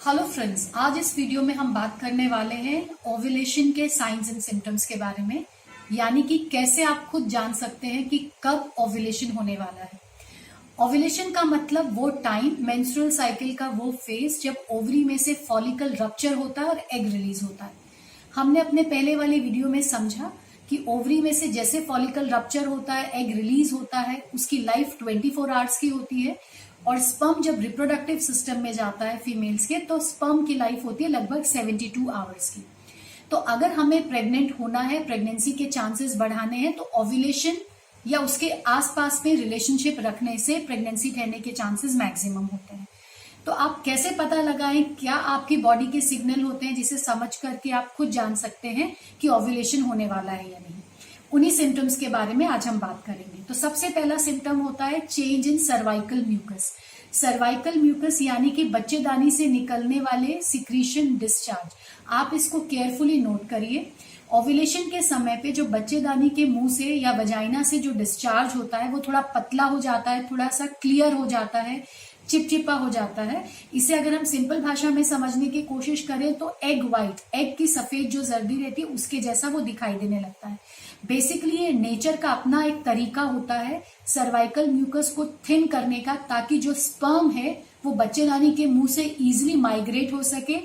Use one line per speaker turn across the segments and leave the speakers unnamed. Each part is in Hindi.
हेलो फ्रेंड्स आज इस वीडियो में हम बात करने वाले हैं ओव्यूलेशन के साइंस एंड सिम्टम्स के बारे में, यानी कि कैसे आप खुद जान सकते हैं कि कब ओव्यूलेशन होने वाला है। ओव्यूलेशन का मतलब वो टाइम मेंस्ट्रुअल साइकिल का वो फ़ेज़ जब ओवरी में से फॉलिकल रप्चर होता है और एग रिलीज़ होता है। हमने अपने पहले वाले वीडियो में समझा कि ओवरी में से जैसे फॉलिकल रप्चर होता है एग रिलीज़ होता है, उसकी लाइफ 24 फोर आवर्स की होती है। और स्पर्म जब रिप्रोडक्टिव सिस्टम में जाता है फीमेल्स के तो स्पर्म की लाइफ होती है लगभग 72 आवर्स की। तो अगर हमें प्रेग्नेंट होना है प्रेगनेंसी के चांसेस बढ़ाने हैं तो ओव्यूलेशन या उसके आसपास में रिलेशनशिप रखने से प्रेगनेंसी ठहरने के चांसेस मैक्सिमम होते हैं। तो आप कैसे पता लगाएँ क्या आपकी बॉडी के सिग्नल होते हैं, जिसे समझ करके आप खुद जान सकते हैं कि ओव्यूलेशन होने वाला है या नहीं? उन्हीं सिम्टम्स के बारे में आज हम बात करेंगे। तो सबसे पहला सिम्टम होता है change in cervical mucus cervical mucus यानी कि बच्चेदानी से निकलने वाले सिक्रीशन डिस्चार्ज आप इसको केयरफुली नोट करिए। ओव्यूलेशन के समय पे जो बच्चेदानी के मुँह से या वजाइना से जो डिस्चार्ज होता है, वो थोड़ा पतला हो जाता है, थोड़ा सा क्लियर हो जाता है। चिपचिपा हो जाता है। इसे अगर हम सिंपल भाषा में समझने की कोशिश करें तो एग वाइट एग की सफ़ेद जो जर्दी रहती है, उसके जैसा वो दिखाई देने लगता है। बेसिकली ये नेचर का अपना एक तरीका होता है सर्वाइकल म्यूकस को थिन करने का, ताकि जो स्पर्म है, वो बच्चे रानी के मुँह से इजिली माइग्रेट हो सके।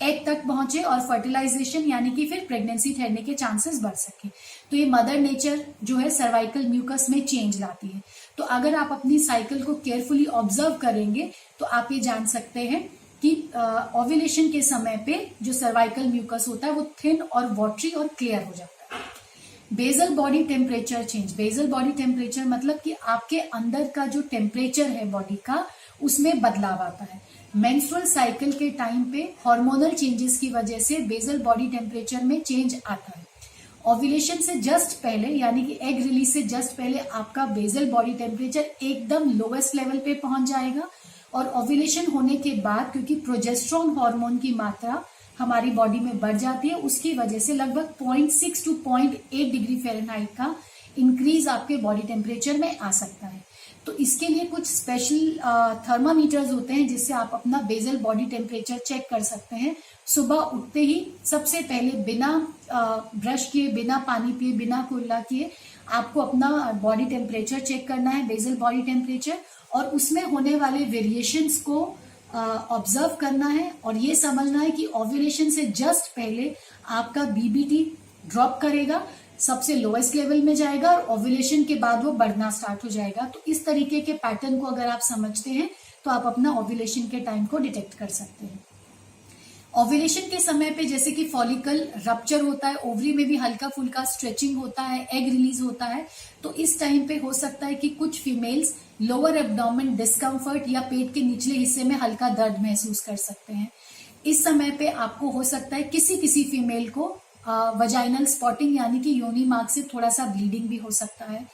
एग तक पहुँचे और फर्टिलाइजेशन यानी कि फिर प्रेगनेंसी ठहरने के चांसेस बढ़ सके। तो ये मदर नेचर जो है सर्वाइकल म्यूकस में चेंज लाती है। तो अगर आप अपनी साइकिल को केयरफुली ऑब्ज़र्व करेंगे तो आप ये जान सकते हैं कि ओव्यूलेशन के समय पे जो सर्वाइकल म्यूकस होता है, वो थिन और वॉटरी और क्लियर हो जाता है। Basal body temperature change basal body temperature मतलब कि आपके अंदर का जो टेम्परेचर है बॉडी का उसमें बदलाव आता है। मेंस्ट्रुअल साइकिल के टाइम पे हार्मोनल चेंजेस की वजह से बेजल बॉडी टेम्परेचर में चेंज आता है। ओव्यूलेशन से जस्ट पहले, यानी कि एग रिलीज़ से जस्ट पहले आपका बेजल बॉडी टेम्परेचर एकदम लोवेस्ट लेवल पे पहुँच जाएगा और ओव्यूलेशन होने के बाद, क्योंकि प्रोजेस्ट्रॉन हार्मोन की मात्रा हमारी बॉडी में बढ़ जाती है, उसकी वजह से लगभग point six two point eight degree Fahrenheit का इंक्रीज आपके बॉडी टेम्परेचर में आ सकता है। तो इसके लिए कुछ स्पेशल थर्मामीटर्स होते हैं जिससे आप अपना बेजल बॉडी टेम्परेचर चेक कर सकते हैं। सुबह उठते ही सबसे पहले बिना ब्रश किए, बिना पानी पिए, बिना कुल्ला किए आपको अपना बॉडी टेम्परेचर चेक करना है बेजल बॉडी टेम्परेचर और उसमें होने वाले वेरिएशंस को ऑब्ज़र्व करना है और ये समझना है कि ओव्यूलेशन से जस्ट पहले आपका बीबीटी ड्रॉप करेगा। सबसे लोएस्ट लेवल में जाएगा और ओव्यूलेशन के बाद वो बढ़ना स्टार्ट हो जाएगा। तो इस तरीके के पैटर्न को अगर आप समझते हैं तो आप अपना ओव्यूलेशन के टाइम को डिटेक्ट कर सकते हैं। ओव्यूलेशन के समय पे जैसे कि फॉलिकल रप्चर होता है ओवरी में भी हल्का फुल्का स्ट्रेचिंग होता है एग रिलीज़ होता है तो इस टाइम पे हो सकता है कि कुछ फीमेल्स लोअर एब्डोमेन डिस्कम्फर्ट या पेट के निचले हिस्से में हल्का दर्द महसूस कर सकते हैं। इस समय पे आपको हो सकता है किसी किसी फीमेल को वजाइनल स्पॉटिंग यानी कि योनी मार्ग से थोड़ा सा ब्लीडिंग भी हो सकता है।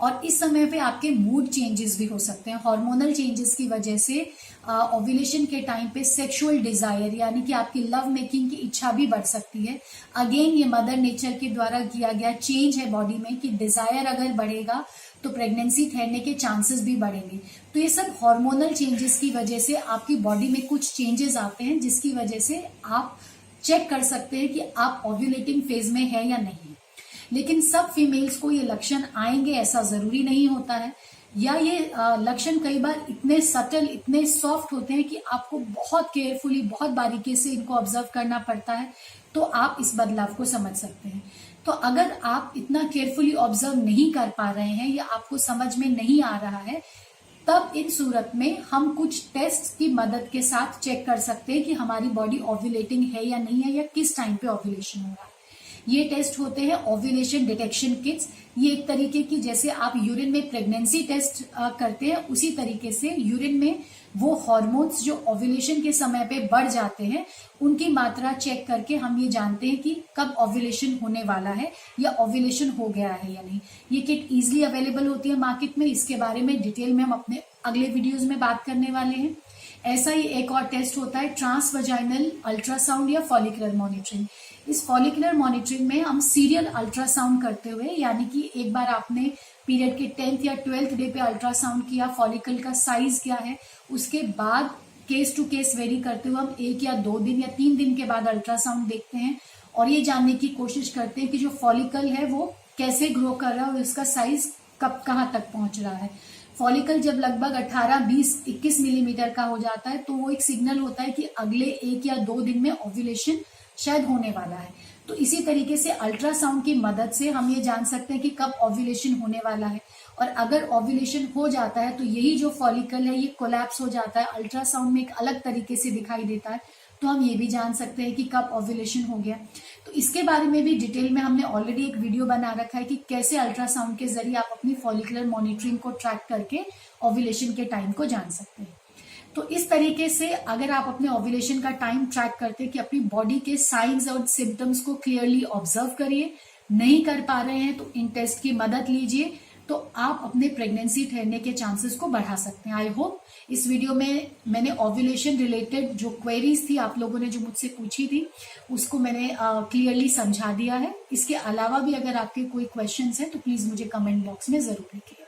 और इस समय पे आपके मूड चेंजेस भी हो सकते हैं। हार्मोनल चेंजेस की वजह से ओव्यूलेशन के टाइम पे सेक्सुअल डिज़ायर यानी कि आपकी लव मेकिंग की इच्छा भी बढ़ सकती है। अगेन ये मदर नेचर के द्वारा किया गया चेंज है बॉडी में कि डिज़ायर अगर बढ़ेगा तो प्रेगनेंसी ठहरने के चांसेस भी बढ़ेंगे। तो ये सब हार्मोनल चेंजेस की वजह से आपकी बॉडी में कुछ चेंजेस आते हैं, जिसकी वजह से आप चेक कर सकते हैं कि आप ओव्यूलेटिंग फ़ेज़ में है या नहीं। लेकिन सब फीमेल्स को ये लक्षण आएँगे, ऐसा ज़रूरी नहीं होता है। या ये लक्षण कई बार इतने सटल इतने सॉफ्ट होते हैं कि आपको बहुत केयरफुली बहुत बारीकी से इनको ऑब्ज़र्व करना पड़ता है तो आप इस बदलाव को समझ सकते हैं। तो अगर आप इतना केयरफुली ऑब्ज़र्व नहीं कर पा रहे हैं या आपको समझ में नहीं आ रहा है तब इन सूरत में हम कुछ टेस्ट की मदद के साथ चेक कर सकते हैं कि हमारी बॉडी ऑव्यूलेटिंग है या नहीं है या किस टाइम पे ऑव्यूलेशन होगा। ये टेस्ट होते हैं ओव्यूलेशन डिटेक्शन किट्स ये एक तरीके की जैसे आप यूरिन में प्रेगनेंसी टेस्ट करते हैं, उसी तरीके से यूरिन में वो हॉर्मोन्स जो ओव्यूलेशन के समय पे बढ़ जाते हैं, उनकी मात्रा चेक करके हम ये जानते हैं कि कब ओव्यूलेशन होने वाला है या ओव्यूलेशन हो गया है या नहीं। ये किट इजिली अवेलेबल होती है मार्केट में। इसके बारे में डिटेल में हम अपने अगले वीडियोज़ में बात करने वाले हैं। ऐसा ही एक और टेस्ट होता है ट्रांस वजाइनल अल्ट्रासाउंड या फॉलिकुलर मॉनिटरिंग इस फॉलिकुलर मॉनिटरिंग में हम सीरियल अल्ट्रासाउंड करते हुए यानी कि एक बार आपने पीरियड के टेंथ या ट्वेल्थ डे पे अल्ट्रासाउंड किया फॉलिकल का साइज़ क्या है उसके बाद केस टू केस वेरी करते हुए हम एक या दो दिन या तीन दिन के बाद अल्ट्रासाउंड देखते हैं और ये जानने की कोशिश करते हैं कि जो फॉलिकल है वो कैसे ग्रो कर रहा है और इसका साइज़ कब कहाँ तक पहुँच रहा है। फॉलिकल जब लगभग 18, 20, 21 मिलीमीटर का हो जाता है तो वो एक सिग्नल होता है कि अगले एक या दो दिन में ओव्यूलेशन शायद होने वाला है। तो इसी तरीके से अल्ट्रासाउंड की मदद से हम ये जान सकते हैं कि कब ओव्यूलेशन होने वाला है। और अगर ओव्यूलेशन हो जाता है तो यही जो फॉलिकल है, ये कोलैप्स हो जाता है। अल्ट्रासाउंड में एक अलग तरीके से दिखाई देता है। तो हम ये भी जान सकते हैं कि कब ओव्यूलेशन हो गया। तो इसके बारे में भी डिटेल में हमने ऑलरेडी एक वीडियो बना रखा है कि कैसे अल्ट्रासाउंड के ज़रिए आप अपनी फॉलिकुलर मॉनिटरिंग को ट्रैक करके ओव्यूलेशन के टाइम को जान सकते हैं। तो इस तरीके से अगर आप अपने ओव्यूलेशन का टाइम ट्रैक करते कि अपनी बॉडी के साइंस और सिम्टम्स को क्लियरली ऑब्ज़र्व करिए नहीं कर पा रहे हैं तो इन टेस्ट की मदद लीजिए तो आप अपने प्रेगनेंसी ठहरने के चांसेस को बढ़ा सकते हैं। आई होप इस वीडियो में मैंने ओव्यूलेशन रिलेटेड जो क्वेरीज थी आप लोगों ने जो मुझसे पूछी थी उसको मैंने क्लियरली uh, समझा दिया है। इसके अलावा भी अगर आपके कोई क्वेश्चन है तो प्लीज़ मुझे कमेंट बॉक्स में ज़रूर लिखिए।